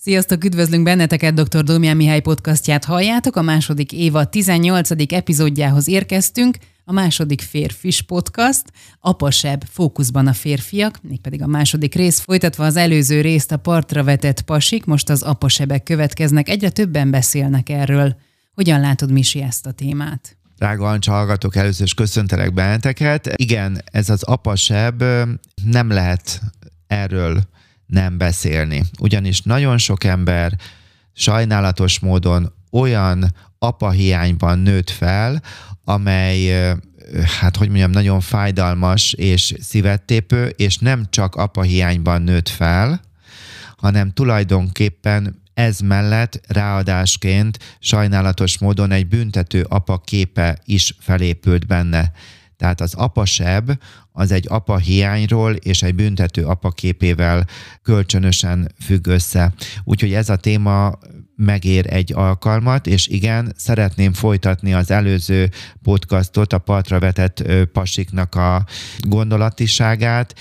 Sziasztok, üdvözlünk benneteket, dr. Domján Mihály podcastját halljátok. A második éva 18. epizódjához érkeztünk, a második férfis podcast, Apasebb fókuszban a férfiak, mégpedig a második rész, folytatva az előző részt a partra vetett pasik, most az apasebek következnek, egyre többen beszélnek erről. Hogyan látod, Misi, ezt a témát? Drága Ancsa hallgatók, először is köszöntelek benneteket. Igen, ez az apasebb nem lehet erről nem beszélni. Ugyanis nagyon sok ember sajnálatos módon olyan apahiányban nőtt fel, amely hát hogy mondjam, nagyon fájdalmas és szívettépő, és nem csak apahiányban nőtt fel, hanem tulajdonképpen ez mellett ráadásként sajnálatos módon egy büntető apa képe is felépült benne. Tehát az apaseb az egy apa hiányról és egy büntető apa képével kölcsönösen függ össze. Úgyhogy ez a téma megér egy alkalmat, és igen, szeretném folytatni az előző podcastot, a partra vetett pasiknak a gondolatiságát,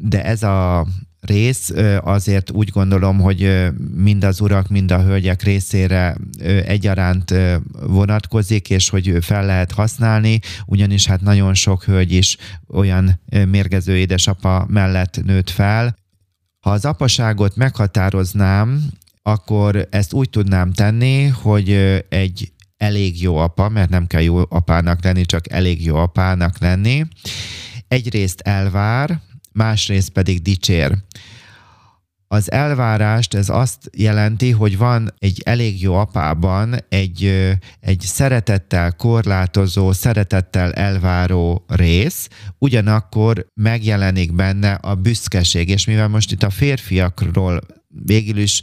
de ez a rész, azért úgy gondolom, hogy mind az urak, mind a hölgyek részére egyaránt vonatkozik, és hogy fel lehet használni, ugyanis hát nagyon sok hölgy is olyan mérgező édesapa mellett nőtt fel. Ha az apaságot meghatároznám, akkor ezt úgy tudnám tenni, hogy egy elég jó apa, mert nem kell jó apának lenni, csak elég jó apának lenni. Egyrészt elvár, másrészt pedig dicsér. Az elvárást ez azt jelenti, hogy van egy elég jó apában egy, egy szeretettel korlátozó, szeretettel elváró rész, ugyanakkor megjelenik benne a büszkeség, és mivel most itt a férfiakról végül is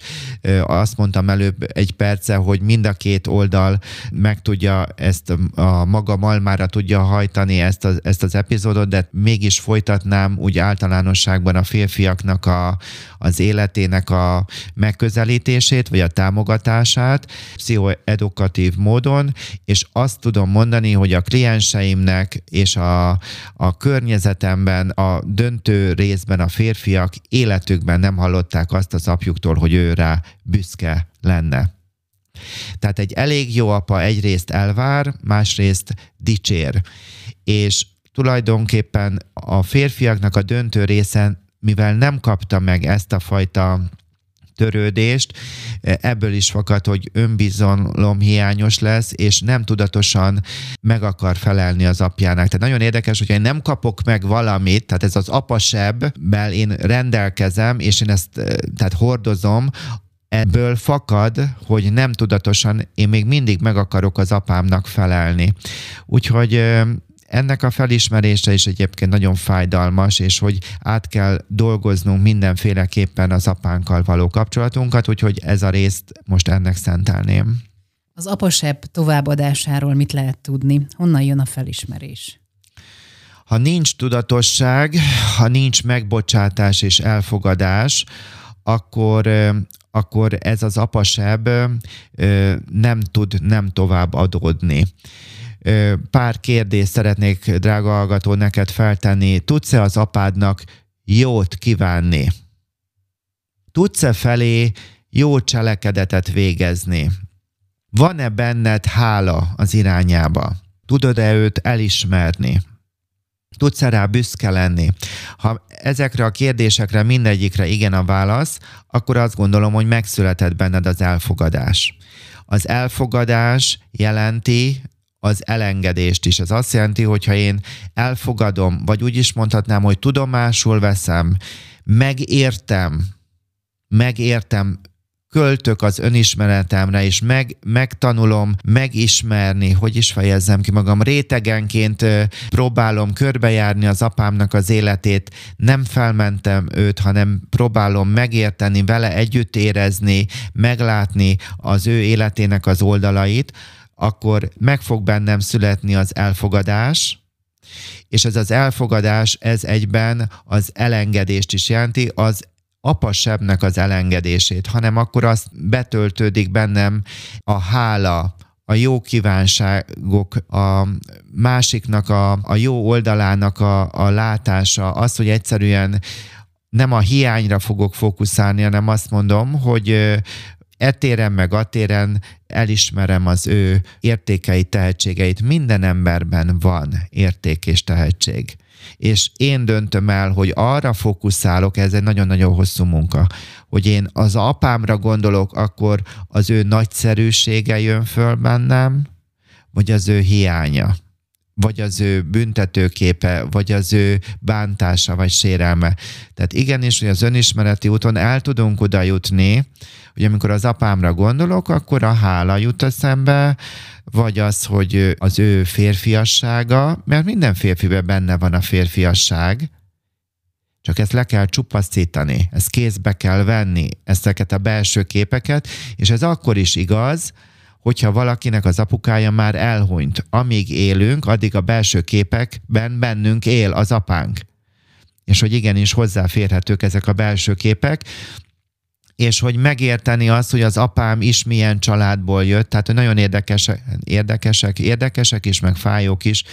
azt mondtam előbb egy perce, hogy mind a két oldal meg tudja ezt a maga malmára tudja hajtani ezt az, ezt az epizódot, de mégis folytatnám úgy általánosságban a férfiaknak a, az életének a megközelítését, vagy a támogatását pszichoedukatív módon, és azt tudom mondani, hogy a klienseimnek és a, a környezetemben, a döntő részben a férfiak életükben nem hallották azt az apjuktól, hogy ő rá büszke lenne. Tehát egy elég jó apa egyrészt elvár, másrészt dicsér. És tulajdonképpen a férfiaknak a döntő része, mivel nem kapta meg ezt a fajta törődést, ebből is fakad, hogy önbizalom hiányos lesz, és nem tudatosan meg akar felelni az apjának. Tehát nagyon érdekes, hogyha én nem kapok meg valamit, tehát ez az apasebbel én rendelkezem, és én ezt tehát hordozom, ebből fakad, hogy nem tudatosan én még mindig meg akarok az apámnak felelni. Úgyhogy ennek a felismerése is egyébként nagyon fájdalmas, és hogy át kell dolgoznunk mindenféleképpen az apánkkal való kapcsolatunkat, úgyhogy ez a részt most ennek szentelném. Az apasebb továbbadásáról mit lehet tudni? Honnan jön a felismerés? Ha nincs tudatosság, ha nincs megbocsátás és elfogadás, akkor, akkor ez az apasebb nem tud nem tovább adódni. Pár kérdést szeretnék, drága hallgató, neked feltenni. Tudsz-e az apádnak jót kívánni? Tudsz-e felé jó cselekedetet végezni? Van-e benned hála az irányába? Tudod-e őt elismerni? Tudsz-e rá büszke lenni? Ha ezekre a kérdésekre mindegyikre igen a válasz, akkor azt gondolom, hogy megszületett benned az elfogadás. Az elfogadás jelenti az elengedést is. Ez azt jelenti, hogyha én elfogadom, vagy úgy is mondhatnám, hogy tudomásul veszem, megértem, megértem, költök az önismeretemre, és meg, megtanulom megismerni, hogy is fejezzem ki magam. Rétegenként próbálom körbejárni az apámnak az életét, nem felmentem őt, hanem próbálom megérteni, vele együtt érezni, meglátni az ő életének az oldalait, akkor meg fog bennem születni az elfogadás, és ez az elfogadás, ez egyben az elengedést is jelenti, az apasebbnek az elengedését, hanem akkor az betöltődik bennem a hála, a jó kívánságok, a másiknak a, a jó oldalának a, a látása, az, hogy egyszerűen nem a hiányra fogok fókuszálni, hanem azt mondom, hogy etéren meg atéren elismerem az ő értékeit, tehetségeit. Minden emberben van érték és tehetség. És én döntöm el, hogy arra fókuszálok, ez egy nagyon-nagyon hosszú munka, hogy én az apámra gondolok, akkor az ő nagyszerűsége jön föl bennem, vagy az ő hiánya vagy az ő büntetőképe, vagy az ő bántása, vagy sérelme. Tehát igenis, hogy az önismereti úton el tudunk oda jutni, hogy amikor az apámra gondolok, akkor a hála jut eszembe, vagy az, hogy az ő férfiassága, mert minden férfiben benne van a férfiasság, csak ezt le kell csupaszítani, ezt kézbe kell venni, ezeket a belső képeket, és ez akkor is igaz, hogyha valakinek az apukája már elhunyt. Amíg élünk, addig a belső képekben bennünk él az apánk. És hogy igenis hozzáférhetők ezek a belső képek, és hogy megérteni azt, hogy az apám is milyen családból jött, tehát hogy nagyon érdekesek, érdekesek, érdekesek is, meg fájók is,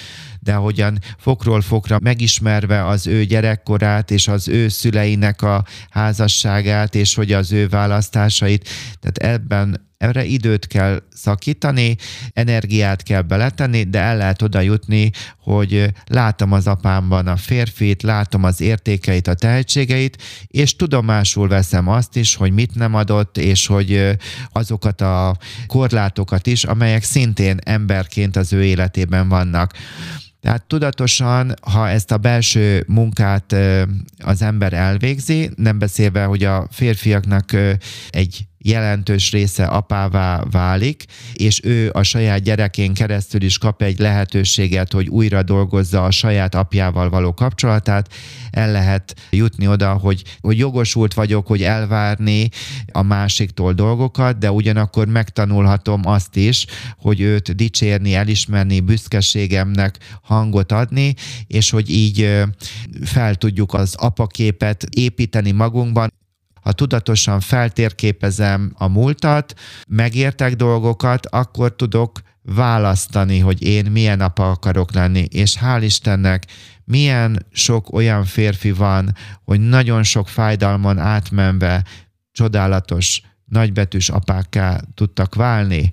de hogyan fokról fokra megismerve az ő gyerekkorát, és az ő szüleinek a házasságát, és hogy az ő választásait, tehát ebben erre időt kell szakítani, energiát kell beletenni, de el lehet oda jutni, hogy látom az apámban a férfit, látom az értékeit, a tehetségeit, és tudomásul veszem azt is, hogy mit nem adott, és hogy azokat a korlátokat is, amelyek szintén emberként az ő életében vannak. Tehát tudatosan, ha ezt a belső munkát az ember elvégzi, nem beszélve, hogy a férfiaknak egy jelentős része apává válik, és ő a saját gyerekén keresztül is kap egy lehetőséget, hogy újra dolgozza a saját apjával való kapcsolatát, el lehet jutni oda, hogy, hogy jogosult vagyok, hogy elvárni a másiktól dolgokat, de ugyanakkor megtanulhatom azt is, hogy őt dicsérni, elismerni, büszkeségemnek hangot adni, és hogy így fel tudjuk az apaképet építeni magunkban, ha tudatosan feltérképezem a múltat, megértek dolgokat, akkor tudok választani, hogy én milyen apa akarok lenni, és hál' Istennek milyen sok olyan férfi van, hogy nagyon sok fájdalmon átmenve csodálatos, nagybetűs apákká tudtak válni,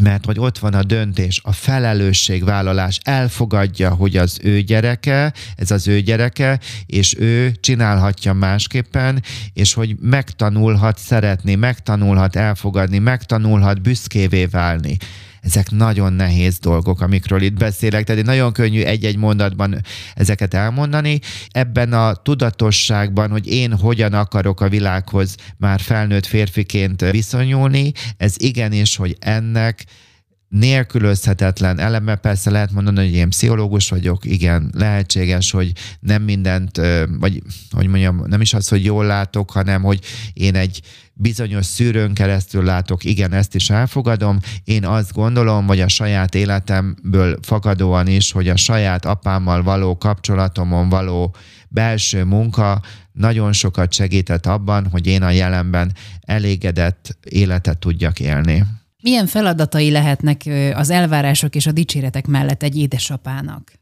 mert hogy ott van a döntés, a felelősségvállalás, elfogadja, hogy az ő gyereke, ez az ő gyereke, és ő csinálhatja másképpen, és hogy megtanulhat szeretni, megtanulhat elfogadni, megtanulhat büszkévé válni ezek nagyon nehéz dolgok, amikről itt beszélek, tehát nagyon könnyű egy-egy mondatban ezeket elmondani. Ebben a tudatosságban, hogy én hogyan akarok a világhoz már felnőtt férfiként viszonyulni, ez igenis, hogy ennek nélkülözhetetlen eleme, persze lehet mondani, hogy én pszichológus vagyok, igen, lehetséges, hogy nem mindent, vagy hogy mondjam, nem is az, hogy jól látok, hanem hogy én egy bizonyos szűrőn keresztül látok, igen, ezt is elfogadom. Én azt gondolom, vagy a saját életemből fakadóan is, hogy a saját apámmal való kapcsolatomon való belső munka nagyon sokat segített abban, hogy én a jelenben elégedett életet tudjak élni. Milyen feladatai lehetnek az elvárások és a dicséretek mellett egy édesapának?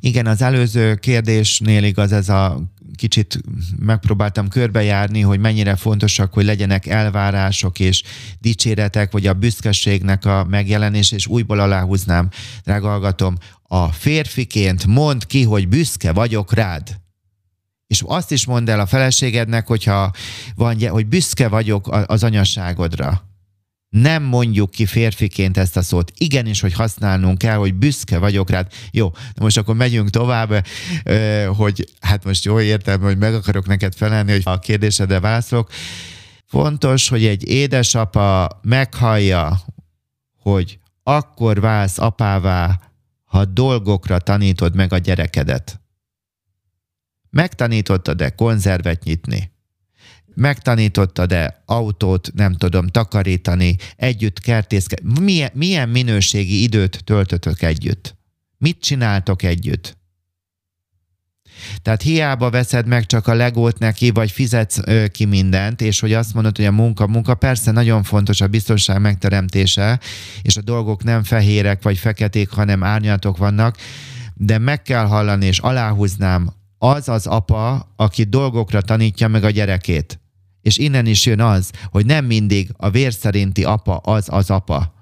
Igen, az előző kérdésnél igaz ez a kicsit megpróbáltam körbejárni, hogy mennyire fontosak, hogy legyenek elvárások és dicséretek, vagy a büszkeségnek a megjelenés, és újból aláhúznám, drága hallgatom, a férfiként mond ki, hogy büszke vagyok rád. És azt is mondd el a feleségednek, hogyha van, hogy büszke vagyok az anyasságodra nem mondjuk ki férfiként ezt a szót. Igenis, hogy használnunk kell, hogy büszke vagyok rád. Jó, de most akkor megyünk tovább, hogy hát most jó értem, hogy meg akarok neked felelni, hogy a kérdésedre válaszolok. Fontos, hogy egy édesapa meghallja, hogy akkor válsz apává, ha dolgokra tanítod meg a gyerekedet. Megtanítottad-e konzervet nyitni? Megtanítottad-e autót, nem tudom, takarítani, együtt kertészkedni, milyen, milyen minőségi időt töltötök együtt? Mit csináltok együtt? Tehát hiába veszed meg csak a legót neki, vagy fizetsz ö, ki mindent, és hogy azt mondod, hogy a munka, munka persze nagyon fontos a biztonság megteremtése, és a dolgok nem fehérek vagy feketék, hanem árnyalatok vannak, de meg kell hallani, és aláhúznám az az apa, aki dolgokra tanítja meg a gyerekét. És innen is jön az, hogy nem mindig a vér szerinti apa az az apa.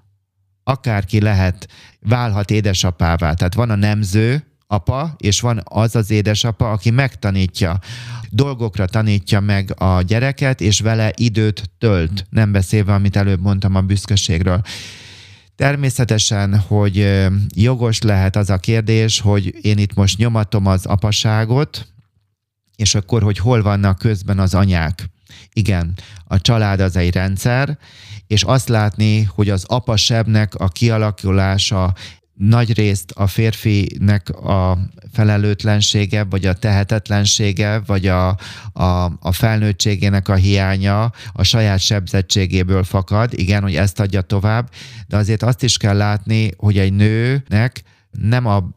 Akárki lehet, válhat édesapává. Tehát van a nemző apa, és van az az édesapa, aki megtanítja, dolgokra tanítja meg a gyereket, és vele időt tölt. Nem beszélve, amit előbb mondtam a büszkeségről. Természetesen, hogy jogos lehet az a kérdés, hogy én itt most nyomatom az apaságot, és akkor, hogy hol vannak közben az anyák. Igen, a család az egy rendszer, és azt látni, hogy az apasebnek a kialakulása nagy részt a férfinek a felelőtlensége, vagy a tehetetlensége, vagy a, a, a felnőttségének a hiánya a saját sebzettségéből fakad. Igen, hogy ezt adja tovább, de azért azt is kell látni, hogy egy nőnek nem a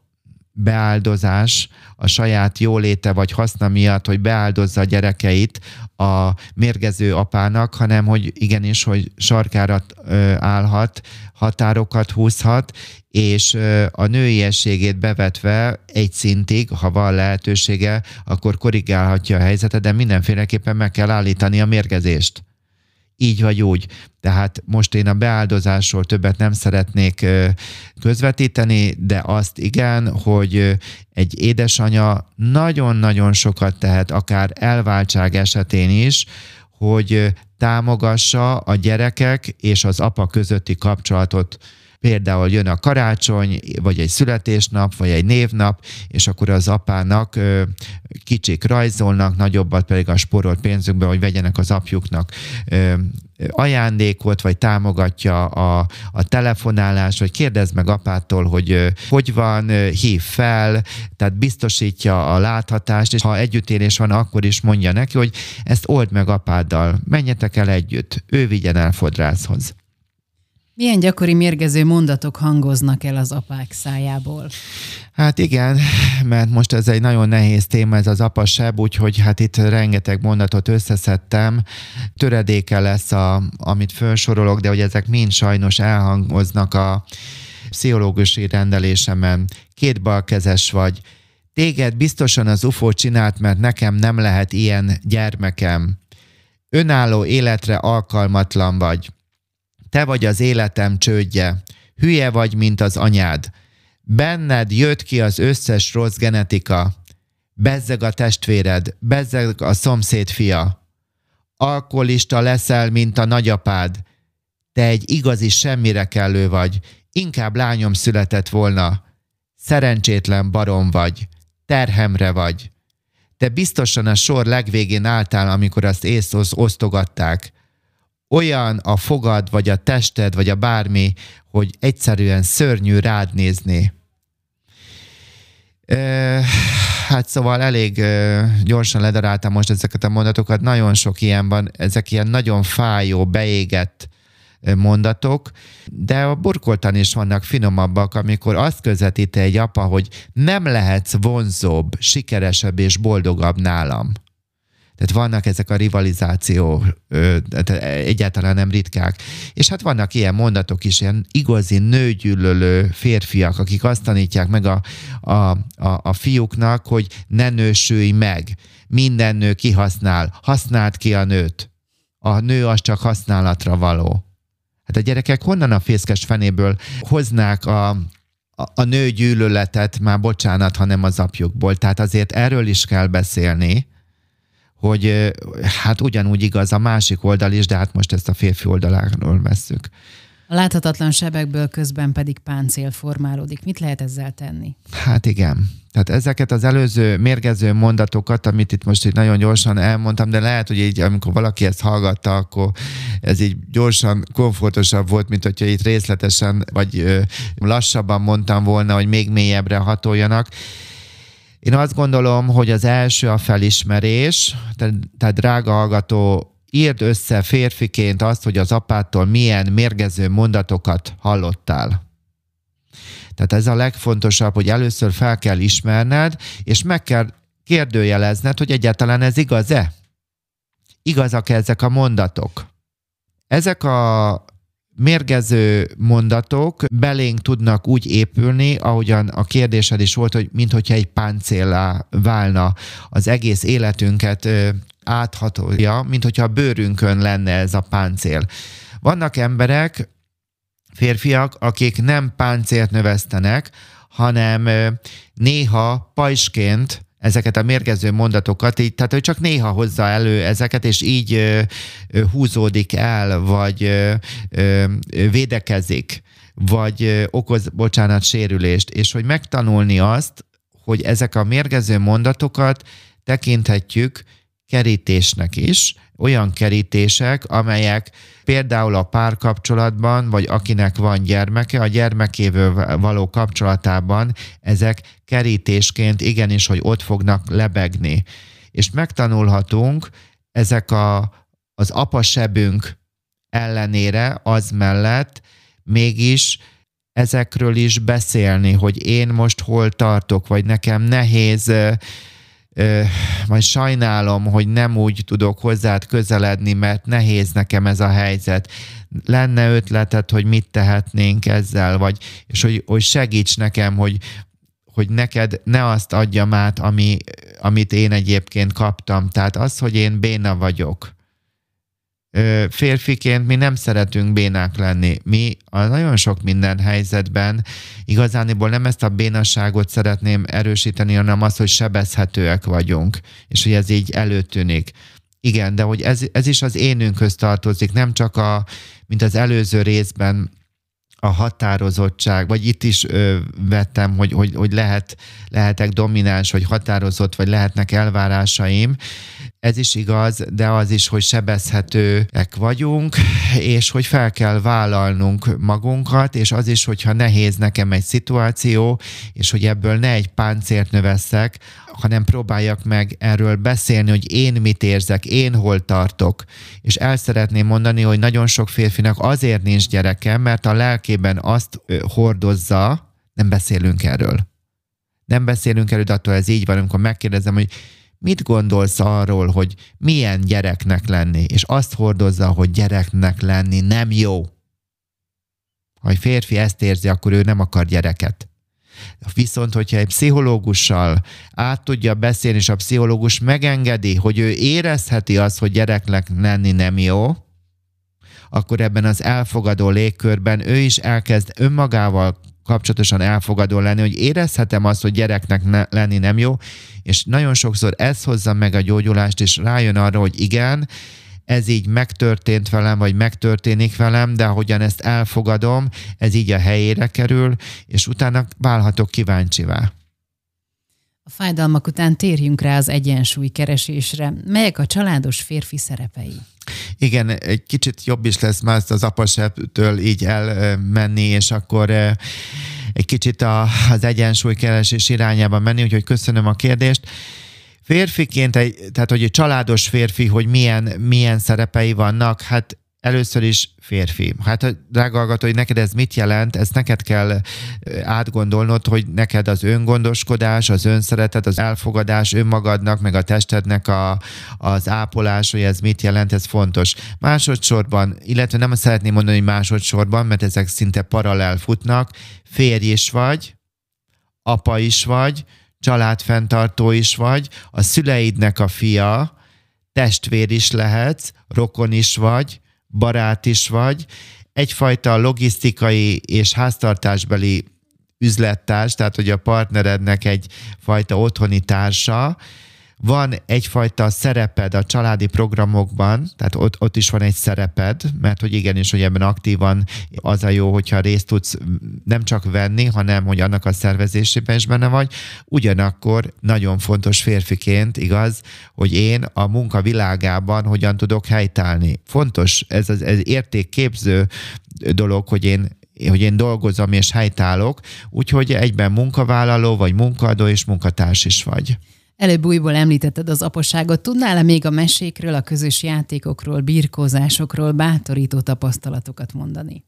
beáldozás a saját jóléte vagy haszna miatt, hogy beáldozza a gyerekeit a mérgező apának, hanem hogy igenis, hogy sarkára állhat, határokat húzhat, és a nőiességét bevetve egy szintig, ha van lehetősége, akkor korrigálhatja a helyzetet, de mindenféleképpen meg kell állítani a mérgezést így vagy úgy. Tehát most én a beáldozásról többet nem szeretnék közvetíteni, de azt igen, hogy egy édesanya nagyon-nagyon sokat tehet, akár elváltság esetén is, hogy támogassa a gyerekek és az apa közötti kapcsolatot például jön a karácsony, vagy egy születésnap, vagy egy névnap, és akkor az apának kicsik rajzolnak, nagyobbat pedig a sporolt pénzükbe, hogy vegyenek az apjuknak ajándékot, vagy támogatja a, a telefonálást, vagy kérdezd meg apától, hogy hogy van, hív fel, tehát biztosítja a láthatást, és ha együttélés van, akkor is mondja neki, hogy ezt old meg apáddal, menjetek el együtt, ő vigyen el fodrászhoz. Milyen gyakori mérgező mondatok hangoznak el az apák szájából? Hát igen, mert most ez egy nagyon nehéz téma, ez az apasebb, úgyhogy hát itt rengeteg mondatot összeszedtem. Töredéke lesz, a, amit felsorolok, de hogy ezek mind sajnos elhangoznak a pszichológusi rendelésemen. Két balkezes vagy, téged biztosan az UFO csinált, mert nekem nem lehet ilyen gyermekem. Önálló életre alkalmatlan vagy te vagy az életem csődje, hülye vagy, mint az anyád. Benned jött ki az összes rossz genetika. Bezzeg a testvéred, bezzeg a szomszéd fia. Alkoholista leszel, mint a nagyapád. Te egy igazi semmire kellő vagy, inkább lányom született volna. Szerencsétlen barom vagy, terhemre vagy. Te biztosan a sor legvégén álltál, amikor azt észhoz osztogatták olyan a fogad, vagy a tested, vagy a bármi, hogy egyszerűen szörnyű rád nézni. Hát szóval elég gyorsan ledaráltam most ezeket a mondatokat, nagyon sok ilyen van, ezek ilyen nagyon fájó, beégett mondatok, de a burkoltan is vannak finomabbak, amikor azt közvetíti egy apa, hogy nem lehetsz vonzóbb, sikeresebb és boldogabb nálam. Tehát vannak ezek a rivalizáció, egyáltalán nem ritkák. És hát vannak ilyen mondatok is, ilyen igazi nőgyűlölő férfiak, akik azt tanítják meg a, a, a, a fiúknak, hogy ne nősülj meg. Minden nő kihasznál. Használd ki a nőt. A nő az csak használatra való. Hát a gyerekek honnan a fészkes fenéből hoznák a, a, a nő gyűlöletet, már bocsánat, hanem az apjukból. Tehát azért erről is kell beszélni, hogy hát ugyanúgy igaz a másik oldal is, de hát most ezt a férfi oldaláról vesszük. A láthatatlan sebekből közben pedig páncél formálódik. Mit lehet ezzel tenni? Hát igen. Tehát ezeket az előző mérgező mondatokat, amit itt most így nagyon gyorsan elmondtam, de lehet, hogy így, amikor valaki ezt hallgatta, akkor ez így gyorsan, komfortosabb volt, mint hogyha itt részletesen vagy lassabban mondtam volna, hogy még mélyebbre hatoljanak. Én azt gondolom, hogy az első a felismerés, tehát drága hallgató, írd össze férfiként azt, hogy az apától milyen mérgező mondatokat hallottál. Tehát ez a legfontosabb, hogy először fel kell ismerned, és meg kell kérdőjelezned, hogy egyáltalán ez igaz-e? Igazak -e ezek a mondatok? Ezek a mérgező mondatok belénk tudnak úgy épülni, ahogyan a kérdésed is volt, hogy minthogyha egy páncélá válna az egész életünket áthatolja, mint hogyha a bőrünkön lenne ez a páncél. Vannak emberek, férfiak, akik nem páncélt növesztenek, hanem néha pajsként ezeket a mérgező mondatokat, így, tehát hogy csak néha hozza elő ezeket, és így ö, ö, húzódik el, vagy ö, ö, védekezik, vagy ö, okoz, bocsánat, sérülést, és hogy megtanulni azt, hogy ezek a mérgező mondatokat tekinthetjük kerítésnek is, olyan kerítések, amelyek például a párkapcsolatban, vagy akinek van gyermeke, a gyermekével való kapcsolatában ezek kerítésként igenis, hogy ott fognak lebegni. És megtanulhatunk ezek a, az apasebünk ellenére az mellett mégis ezekről is beszélni, hogy én most hol tartok, vagy nekem nehéz majd sajnálom, hogy nem úgy tudok hozzád közeledni, mert nehéz nekem ez a helyzet. Lenne ötleted, hogy mit tehetnénk ezzel, vagy és hogy, hogy segíts nekem, hogy, hogy neked ne azt adjam át, ami, amit én egyébként kaptam. Tehát az, hogy én béna vagyok férfiként mi nem szeretünk bénák lenni. Mi a nagyon sok minden helyzetben igazániból nem ezt a bénasságot szeretném erősíteni, hanem azt, hogy sebezhetőek vagyunk, és hogy ez így előtűnik. Igen, de hogy ez, ez is az énünkhöz tartozik, nem csak a, mint az előző részben a határozottság, vagy itt is ö, vettem, hogy, hogy, hogy lehet, lehetek domináns, vagy határozott, vagy lehetnek elvárásaim. Ez is igaz, de az is, hogy sebezhetőek vagyunk, és hogy fel kell vállalnunk magunkat, és az is, hogyha nehéz nekem egy szituáció, és hogy ebből ne egy páncért növeszek, hanem próbáljak meg erről beszélni, hogy én mit érzek, én hol tartok. És el szeretném mondani, hogy nagyon sok férfinak azért nincs gyereke, mert a lelkében azt hordozza, nem beszélünk erről. Nem beszélünk erről, de attól ez így van, amikor megkérdezem, hogy mit gondolsz arról, hogy milyen gyereknek lenni, és azt hordozza, hogy gyereknek lenni nem jó. Ha egy férfi ezt érzi, akkor ő nem akar gyereket. Viszont, hogyha egy pszichológussal át tudja beszélni, és a pszichológus megengedi, hogy ő érezheti azt, hogy gyereknek lenni nem jó, akkor ebben az elfogadó légkörben ő is elkezd önmagával kapcsolatosan elfogadó lenni, hogy érezhetem azt, hogy gyereknek ne, lenni nem jó, és nagyon sokszor ez hozza meg a gyógyulást, és rájön arra, hogy igen, ez így megtörtént velem, vagy megtörténik velem, de ahogyan ezt elfogadom, ez így a helyére kerül, és utána válhatok kíváncsivá. A fájdalmak után térjünk rá az egyensúly keresésre. Melyek a családos férfi szerepei? Igen, egy kicsit jobb is lesz már az apaseptől így elmenni, és akkor egy kicsit a, az egyensúly keresés irányába menni, úgyhogy köszönöm a kérdést. Férfiként, egy, tehát hogy egy családos férfi, hogy milyen, milyen szerepei vannak, hát először is férfi. Hát drága hallgató, hogy neked ez mit jelent, ezt neked kell átgondolnod, hogy neked az öngondoskodás, az önszeretet, az elfogadás önmagadnak, meg a testednek a, az ápolás, hogy ez mit jelent, ez fontos. Másodszorban, illetve nem szeretném mondani, hogy másodszorban, mert ezek szinte paralel futnak, férj is vagy, apa is vagy, családfenntartó is vagy, a szüleidnek a fia, testvér is lehetsz, rokon is vagy, barát is vagy, egyfajta logisztikai és háztartásbeli üzlettárs, tehát hogy a partnerednek egyfajta otthoni társa, van egyfajta szereped a családi programokban, tehát ott, ott is van egy szereped, mert hogy igenis, hogy ebben aktívan az a jó, hogyha részt tudsz nem csak venni, hanem hogy annak a szervezésében is benne vagy. Ugyanakkor nagyon fontos férfiként, igaz, hogy én a munka világában hogyan tudok helytállni. Fontos, ez az ez értékképző dolog, hogy én hogy én dolgozom és helytállok, úgyhogy egyben munkavállaló, vagy munkadó és munkatárs is vagy. Előbb újból említetted az apaságot. Tudnál-e még a mesékről, a közös játékokról, birkózásokról bátorító tapasztalatokat mondani?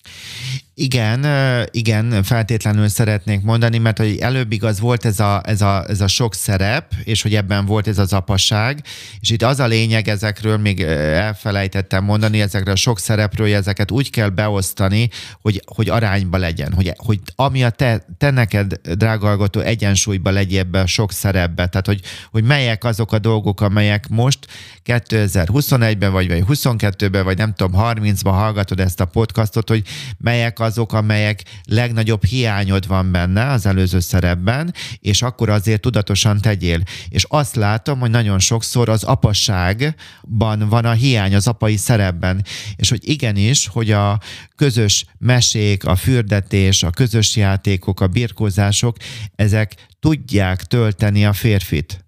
Igen, igen, feltétlenül szeretnék mondani, mert hogy előbb igaz volt ez a, ez, a, ez a sok szerep, és hogy ebben volt ez az apasság, és itt az a lényeg ezekről, még elfelejtettem mondani, ezekre a sok szerepről, hogy ezeket úgy kell beosztani, hogy, hogy arányba legyen, hogy, hogy ami a te, te neked, drága hallgató, egyensúlyba legyél ebbe a sok szerepbe, tehát hogy, hogy melyek azok a dolgok, amelyek most 2021-ben, vagy, vagy 22-ben, vagy nem tudom, 30-ban hallgatod ezt a podcastot, hogy melyek azok, amelyek legnagyobb hiányod van benne az előző szerepben, és akkor azért tudatosan tegyél. És azt látom, hogy nagyon sokszor az apasságban van a hiány, az apai szerepben, és hogy igenis, hogy a közös mesék, a fürdetés, a közös játékok, a birkózások, ezek tudják tölteni a férfit.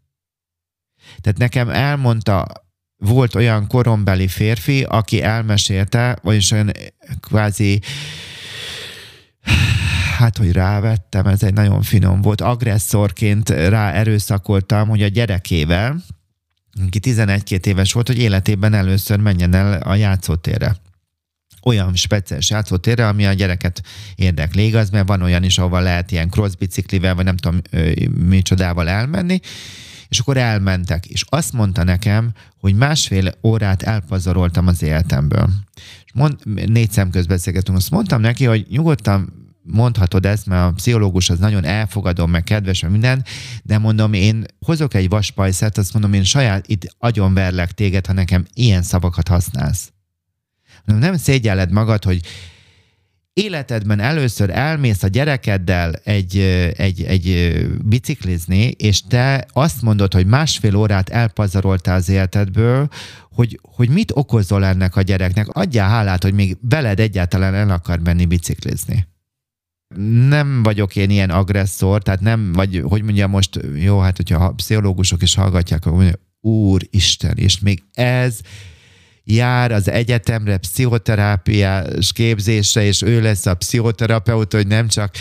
Tehát nekem elmondta volt olyan korombeli férfi, aki elmesélte, vagyis olyan kvázi hát, hogy rávettem, ez egy nagyon finom volt, agresszorként rá erőszakoltam, hogy a gyerekével, aki 11-2 éves volt, hogy életében először menjen el a játszótérre. Olyan speciális játszótérre, ami a gyereket érdekli. Igaz, mert van olyan is, ahol lehet ilyen crossbiciklivel, vagy nem tudom micsodával elmenni, és akkor elmentek, és azt mondta nekem, hogy másfél órát elpazaroltam az életemből. És mond, négy szem közbeszélgetünk, azt mondtam neki, hogy nyugodtan mondhatod ezt, mert a pszichológus az nagyon elfogadom, meg kedves, meg minden, de mondom, én hozok egy vaspajszert, azt mondom, én saját itt agyon verlek téged, ha nekem ilyen szavakat használsz. Mondom, nem szégyelled magad, hogy életedben először elmész a gyerekeddel egy, egy, egy biciklizni, és te azt mondod, hogy másfél órát elpazaroltál az életedből, hogy, hogy mit okozol ennek a gyereknek. Adjál hálát, hogy még veled egyáltalán el akar menni biciklizni nem vagyok én ilyen agresszor, tehát nem, vagy hogy mondjam most, jó, hát hogyha a pszichológusok is hallgatják, akkor mondja, Úristen, és még ez jár az egyetemre pszichoterápiás képzésre, és ő lesz a pszichoterapeuta, hogy nem csak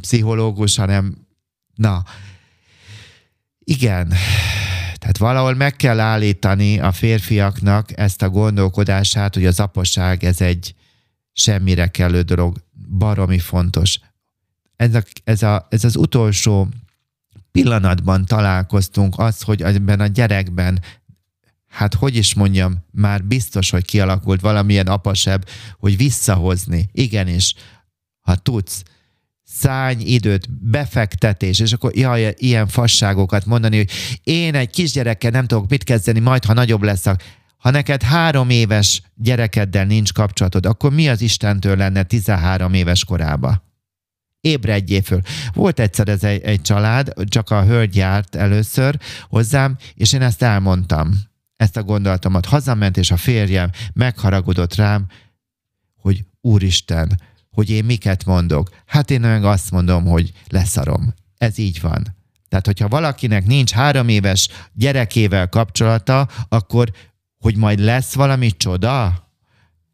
pszichológus, hanem na, igen, tehát valahol meg kell állítani a férfiaknak ezt a gondolkodását, hogy az apaság ez egy semmire kellő dolog, baromi fontos. Ez, a, ez, a, ez az utolsó pillanatban találkoztunk az, hogy ebben a gyerekben hát hogy is mondjam, már biztos, hogy kialakult valamilyen apasebb, hogy visszahozni. Igenis, ha tudsz, szány időt, befektetés, és akkor jaj, ilyen fasságokat mondani, hogy én egy kisgyerekkel nem tudok mit kezdeni, majd ha nagyobb lesz, ha neked három éves gyerekeddel nincs kapcsolatod, akkor mi az Istentől lenne 13 éves korába? Ébredjél föl. Volt egyszer ez egy, egy család, csak a hölgy járt először hozzám, és én ezt elmondtam, ezt a gondolatomat. Hazament, és a férjem megharagudott rám, hogy Úristen, hogy én miket mondok. Hát én meg azt mondom, hogy leszarom. Ez így van. Tehát, hogyha valakinek nincs három éves gyerekével kapcsolata, akkor hogy majd lesz valami csoda?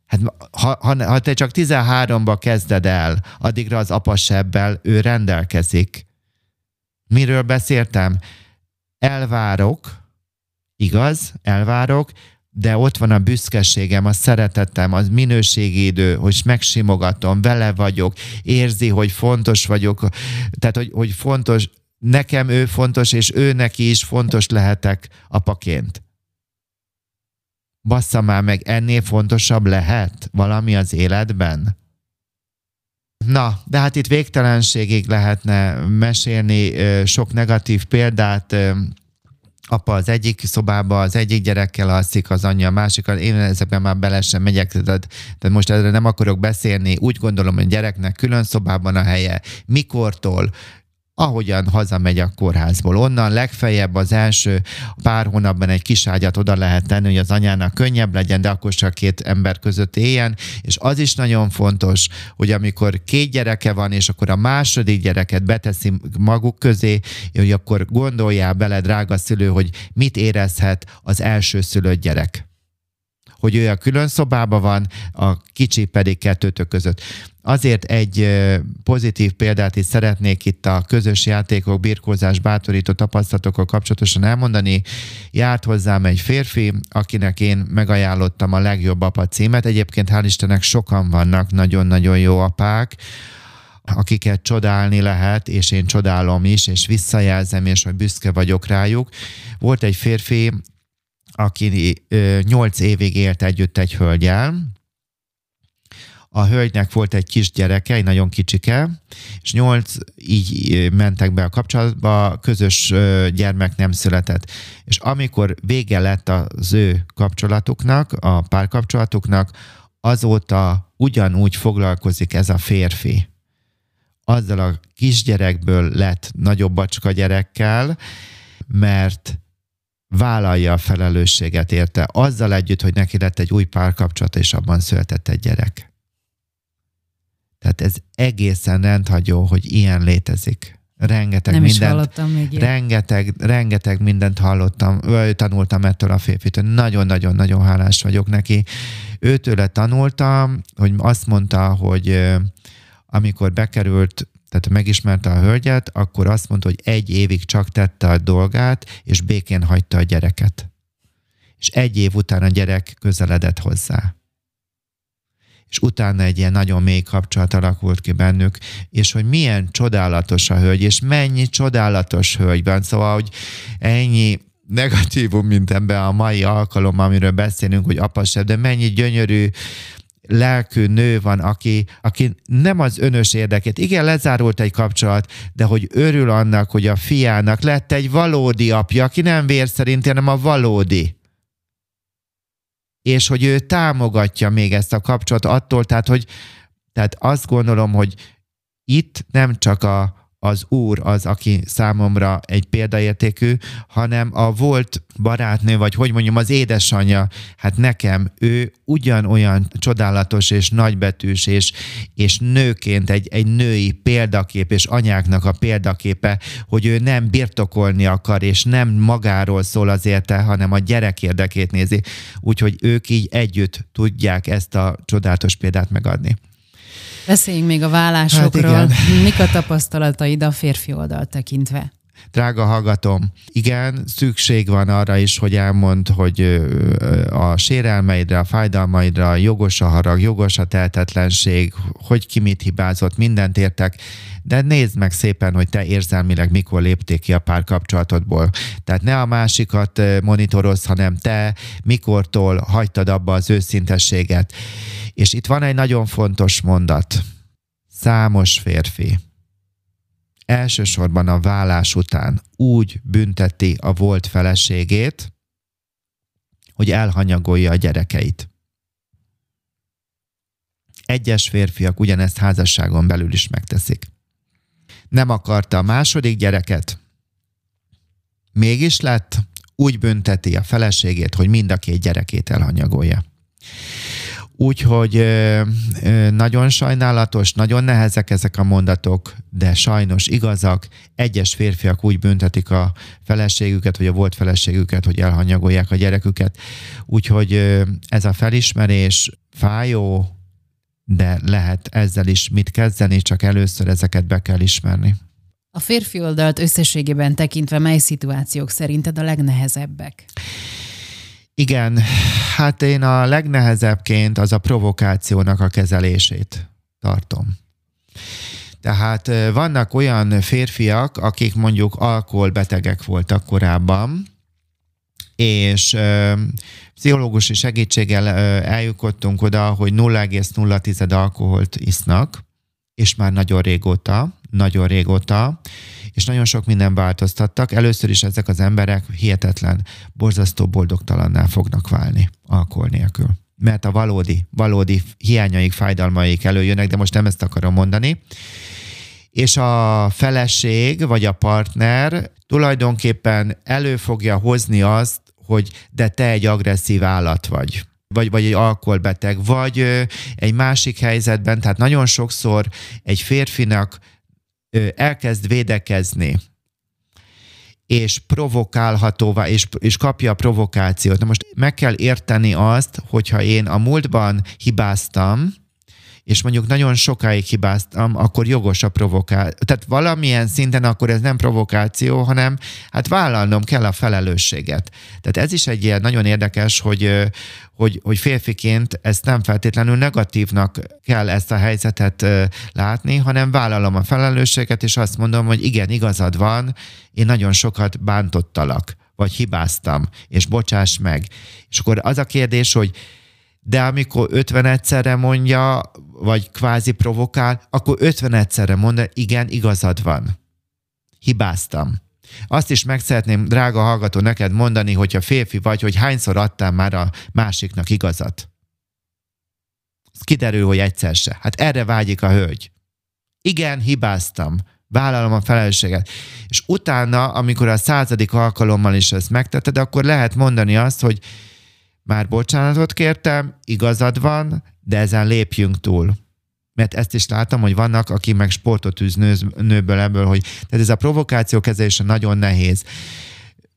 Hát ha, ha, te csak 13-ba kezded el, addigra az apasebbel ő rendelkezik. Miről beszéltem? Elvárok, igaz, elvárok, de ott van a büszkeségem, a szeretetem, az minőségi idő, hogy megsimogatom, vele vagyok, érzi, hogy fontos vagyok, tehát, hogy, hogy fontos, nekem ő fontos, és ő neki is fontos lehetek apaként bassza már meg, ennél fontosabb lehet valami az életben? Na, de hát itt végtelenségig lehetne mesélni sok negatív példát. Apa az egyik szobába, az egyik gyerekkel alszik, az anyja a másikkal. Én ezekben már bele sem megyek, tehát, tehát most erre nem akarok beszélni. Úgy gondolom, hogy gyereknek külön szobában a helye, mikortól, ahogyan hazamegy a kórházból. Onnan legfeljebb az első pár hónapban egy kis ágyat oda lehet tenni, hogy az anyának könnyebb legyen, de akkor csak két ember között éljen. És az is nagyon fontos, hogy amikor két gyereke van, és akkor a második gyereket beteszi maguk közé, hogy akkor gondoljál bele, drága szülő, hogy mit érezhet az első szülött gyerek hogy ő a külön szobában van, a kicsi pedig kettőtök között. Azért egy pozitív példát is szeretnék itt a közös játékok, birkózás, bátorító tapasztalatokkal kapcsolatosan elmondani. Járt hozzám egy férfi, akinek én megajánlottam a legjobb apa címet. Egyébként hál' Istennek sokan vannak nagyon-nagyon jó apák, akiket csodálni lehet, és én csodálom is, és visszajelzem, és hogy büszke vagyok rájuk. Volt egy férfi, aki nyolc évig élt együtt egy hölgyel, a hölgynek volt egy kis gyereke, egy nagyon kicsike, és nyolc így mentek be a kapcsolatba, közös gyermek nem született. És amikor vége lett az ő kapcsolatuknak, a párkapcsolatuknak, azóta ugyanúgy foglalkozik ez a férfi. Azzal a kisgyerekből lett nagyobb bacska gyerekkel, mert vállalja a felelősséget érte, azzal együtt, hogy neki lett egy új párkapcsolata, és abban született egy gyerek. Tehát ez egészen rendhagyó, hogy ilyen létezik. Rengeteg Nem mindent, is hallottam még rengeteg, rengeteg mindent hallottam, vagy tanultam ettől a férfitől. Nagyon-nagyon-nagyon hálás vagyok neki. Őtőle tanultam, hogy azt mondta, hogy amikor bekerült, tehát megismerte a hölgyet, akkor azt mondta, hogy egy évig csak tette a dolgát, és békén hagyta a gyereket. És egy év után a gyerek közeledett hozzá és utána egy ilyen nagyon mély kapcsolat alakult ki bennük, és hogy milyen csodálatos a hölgy, és mennyi csodálatos hölgy van, szóval, hogy ennyi negatívum, mint ebben a mai alkalom, amiről beszélünk, hogy apasebb, de mennyi gyönyörű lelkű nő van, aki, aki nem az önös érdekét. Igen, lezárult egy kapcsolat, de hogy örül annak, hogy a fiának lett egy valódi apja, aki nem vér szerint, hanem a valódi és hogy ő támogatja még ezt a kapcsolatot attól, tehát hogy tehát azt gondolom, hogy itt nem csak a, az úr az, aki számomra egy példaértékű, hanem a volt barátnő, vagy hogy mondjam, az édesanyja, hát nekem ő ugyanolyan csodálatos és nagybetűs, és, és nőként egy, egy női példakép, és anyáknak a példaképe, hogy ő nem birtokolni akar, és nem magáról szól az érte, hanem a gyerek érdekét nézi. Úgyhogy ők így együtt tudják ezt a csodálatos példát megadni. Beszéljünk még a vállásokról. Hát Mik a tapasztalataid a férfi oldalt tekintve? Drága hallgatom, igen, szükség van arra is, hogy elmond, hogy a sérelmeidre, a fájdalmaidra jogos a harag, jogos a tehetetlenség, hogy ki mit hibázott, mindent értek, de nézd meg szépen, hogy te érzelmileg mikor lépték ki a párkapcsolatodból. Tehát ne a másikat monitorozz, hanem te mikortól hagytad abba az őszintességet. És itt van egy nagyon fontos mondat. Számos férfi elsősorban a vállás után úgy bünteti a volt feleségét, hogy elhanyagolja a gyerekeit. Egyes férfiak ugyanezt házasságon belül is megteszik. Nem akarta a második gyereket, mégis lett, úgy bünteti a feleségét, hogy mind a két gyerekét elhanyagolja. Úgyhogy nagyon sajnálatos, nagyon nehezek ezek a mondatok, de sajnos igazak. Egyes férfiak úgy büntetik a feleségüket, vagy a volt feleségüket, hogy elhanyagolják a gyereküket. Úgyhogy ez a felismerés fájó, de lehet ezzel is mit kezdeni, csak először ezeket be kell ismerni. A férfi oldalt összességében tekintve mely szituációk szerinted a legnehezebbek? Igen, hát én a legnehezebbként az a provokációnak a kezelését tartom. Tehát vannak olyan férfiak, akik mondjuk alkoholbetegek voltak korábban, és pszichológusi segítséggel eljutottunk oda, hogy 0,0 alkoholt isznak, és már nagyon régóta, nagyon régóta, és nagyon sok minden változtattak. Először is ezek az emberek hihetetlen, borzasztó boldogtalanná fognak válni alkohol nélkül. Mert a valódi, valódi hiányaik, fájdalmaik előjönnek, de most nem ezt akarom mondani. És a feleség, vagy a partner tulajdonképpen elő fogja hozni azt, hogy de te egy agresszív állat vagy vagy, vagy egy alkoholbeteg, vagy egy másik helyzetben, tehát nagyon sokszor egy férfinak elkezd védekezni, és provokálhatóvá, és, és kapja a provokációt. Na most meg kell érteni azt, hogyha én a múltban hibáztam, és mondjuk nagyon sokáig hibáztam, akkor jogos a provokáció. Tehát valamilyen szinten akkor ez nem provokáció, hanem hát vállalnom kell a felelősséget. Tehát ez is egy ilyen nagyon érdekes, hogy, hogy, hogy férfiként ezt nem feltétlenül negatívnak kell ezt a helyzetet látni, hanem vállalom a felelősséget, és azt mondom, hogy igen, igazad van, én nagyon sokat bántottalak, vagy hibáztam, és bocsáss meg. És akkor az a kérdés, hogy de amikor 50 egyszerre mondja, vagy kvázi provokál, akkor 50 egyszerre mondja, igen, igazad van. Hibáztam. Azt is meg szeretném, drága hallgató, neked mondani, hogyha férfi vagy, hogy hányszor adtál már a másiknak igazat. Kiderül, hogy egyszer se. Hát erre vágyik a hölgy. Igen, hibáztam. Vállalom a felelősséget. És utána, amikor a századik alkalommal is ezt megtetted, akkor lehet mondani azt, hogy már bocsánatot kértem, igazad van, de ezen lépjünk túl. Mert ezt is látom, hogy vannak, aki meg sportot űz nőből ebből, hogy tehát ez a provokáció kezelése nagyon nehéz.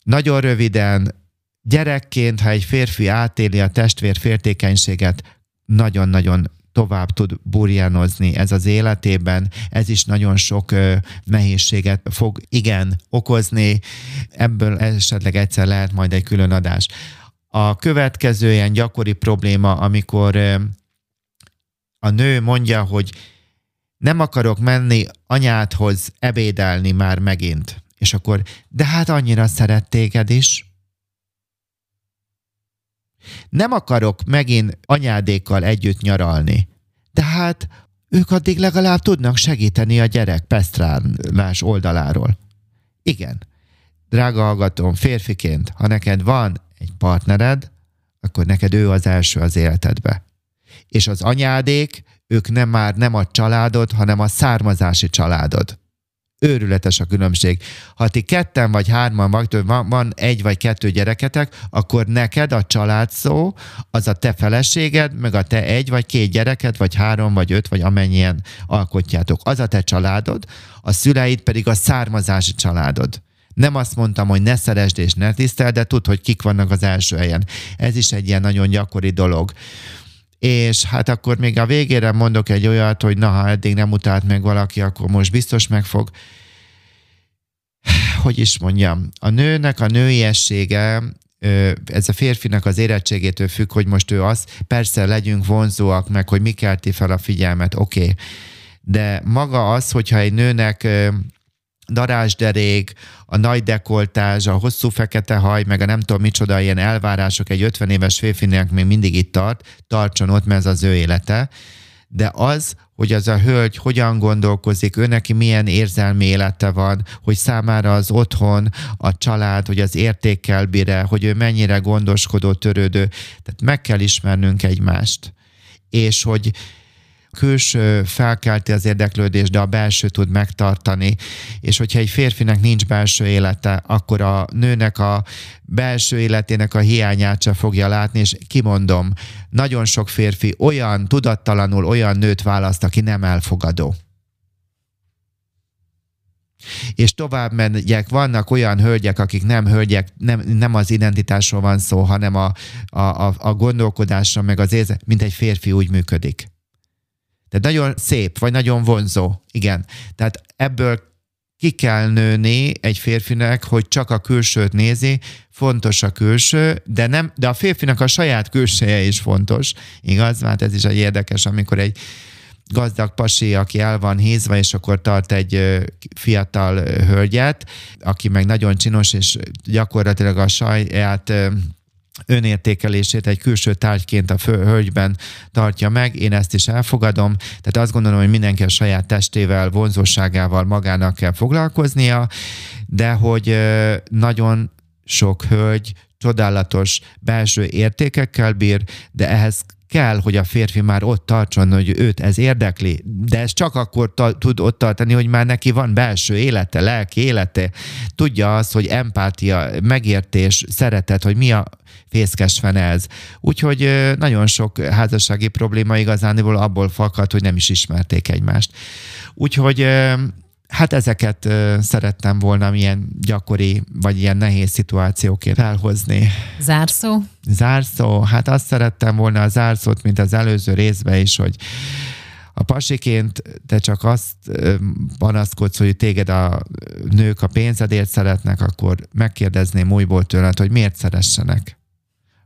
Nagyon röviden, gyerekként, ha egy férfi átéli a testvér féltékenységet, nagyon-nagyon tovább tud burjánozni ez az életében, ez is nagyon sok ö, nehézséget fog igen okozni, ebből esetleg egyszer lehet majd egy külön adás. A következő ilyen gyakori probléma, amikor a nő mondja, hogy nem akarok menni anyádhoz ebédelni már megint. És akkor, de hát annyira szeret téged is. Nem akarok megint anyádékkal együtt nyaralni. De hát ők addig legalább tudnak segíteni a gyerek pesztránlás oldaláról. Igen. Drága hallgatóm, férfiként, ha neked van egy partnered, akkor neked ő az első az életedbe. És az anyádék, ők nem már nem a családod, hanem a származási családod. Őrületes a különbség. Ha ti ketten vagy hárman vagy, van, van egy vagy kettő gyereketek, akkor neked a család szó, az a te feleséged, meg a te egy vagy két gyereket, vagy három vagy öt, vagy amennyien alkotjátok. Az a te családod, a szüleid pedig a származási családod. Nem azt mondtam, hogy ne szeresd és ne tiszteld, de tudd, hogy kik vannak az első helyen. Ez is egy ilyen nagyon gyakori dolog. És hát akkor még a végére mondok egy olyat, hogy na, ha eddig nem utált meg valaki, akkor most biztos megfog. Hogy is mondjam, a nőnek a nőiessége ez a férfinak az érettségétől függ, hogy most ő az, persze legyünk vonzóak, meg hogy mi kelti fel a figyelmet, oké. Okay. De maga az, hogyha egy nőnek darásderék, a nagy dekoltázs, a hosszú fekete haj, meg a nem tudom micsoda ilyen elvárások egy 50 éves férfinek még mindig itt tart, tartson ott, mert ez az ő élete. De az, hogy az a hölgy hogyan gondolkozik, ő neki milyen érzelmi élete van, hogy számára az otthon, a család, hogy az értékkel bír hogy ő mennyire gondoskodó, törődő. Tehát meg kell ismernünk egymást. És hogy külső felkelti az érdeklődést, de a belső tud megtartani. És hogyha egy férfinek nincs belső élete, akkor a nőnek a belső életének a hiányát sem fogja látni, és kimondom, nagyon sok férfi olyan tudattalanul olyan nőt választ, aki nem elfogadó. És tovább megyek, vannak olyan hölgyek, akik nem hölgyek, nem, nem az identitásról van szó, hanem a, a, a, a gondolkodásra, meg az érzet, mint egy férfi úgy működik. Tehát nagyon szép, vagy nagyon vonzó. Igen. Tehát ebből ki kell nőni egy férfinek, hogy csak a külsőt nézi, fontos a külső, de, nem, de a férfinak a saját külseje is fontos, igaz? Hát ez is egy érdekes, amikor egy gazdag pasi, aki el van hízva, és akkor tart egy fiatal hölgyet, aki meg nagyon csinos, és gyakorlatilag a saját önértékelését egy külső tárgyként a hölgyben tartja meg, én ezt is elfogadom, tehát azt gondolom, hogy mindenki a saját testével, vonzóságával magának kell foglalkoznia, de hogy nagyon sok hölgy csodálatos belső értékekkel bír, de ehhez kell, hogy a férfi már ott tartson, hogy őt ez érdekli, de ez csak akkor ta- tud ott tartani, hogy már neki van belső élete, lelki élete, tudja azt, hogy empátia, megértés, szeretet, hogy mi a fészkes ez. Úgyhogy nagyon sok házassági probléma igazániból abból fakad, hogy nem is ismerték egymást. Úgyhogy Hát ezeket szerettem volna milyen gyakori, vagy ilyen nehéz szituációként felhozni. Zárszó? Zárszó, hát azt szerettem volna a zárszót, mint az előző részben is, hogy a pasiként te csak azt panaszkodsz, hogy téged a nők a pénzedért szeretnek, akkor megkérdezném újból tőled, hogy miért szeressenek.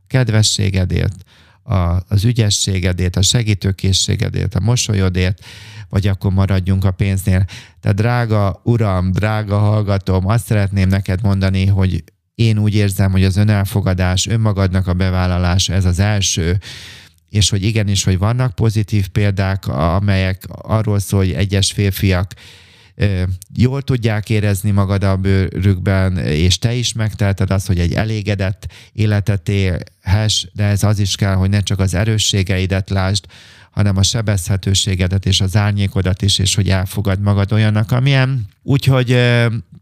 Kedvességedért, a, az ügyességedért, a segítőkészségedért, a mosolyodért, vagy akkor maradjunk a pénznél. De drága uram, drága hallgatom, azt szeretném neked mondani, hogy én úgy érzem, hogy az önelfogadás, önmagadnak a bevállalása, ez az első, és hogy igenis, hogy vannak pozitív példák, amelyek arról szól, hogy egyes férfiak jól tudják érezni magad a bőrükben, és te is megtelted azt, hogy egy elégedett életet élhess, de ez az is kell, hogy ne csak az erősségeidet lásd, hanem a sebezhetőségedet és az árnyékodat is, és hogy elfogad magad olyannak, amilyen. Úgyhogy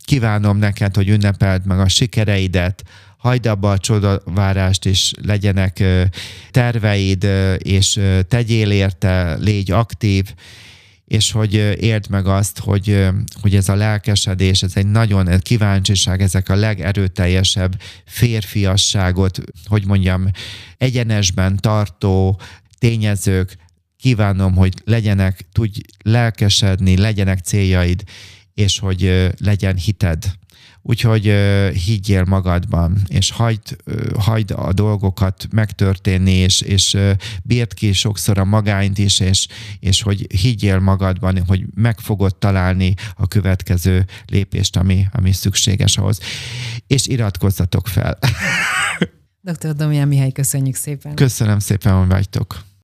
kívánom neked, hogy ünnepeld meg a sikereidet, hagyd abba a csodavárást, és legyenek terveid, és tegyél érte, légy aktív, és hogy érd meg azt, hogy, hogy ez a lelkesedés, ez egy nagyon kíváncsiság, ezek a legerőteljesebb férfiasságot, hogy mondjam, egyenesben tartó tényezők, kívánom, hogy legyenek, tudj lelkesedni, legyenek céljaid, és hogy legyen hited. Úgyhogy higgyél magadban, és hagyd, hagyd a dolgokat megtörténni, és, és bírd ki sokszor a magányt is, és, és hogy higgyél magadban, hogy meg fogod találni a következő lépést, ami, ami szükséges ahhoz. És iratkozzatok fel. Dr. Domján Mihály, köszönjük szépen. Köszönöm szépen, hogy vagytok.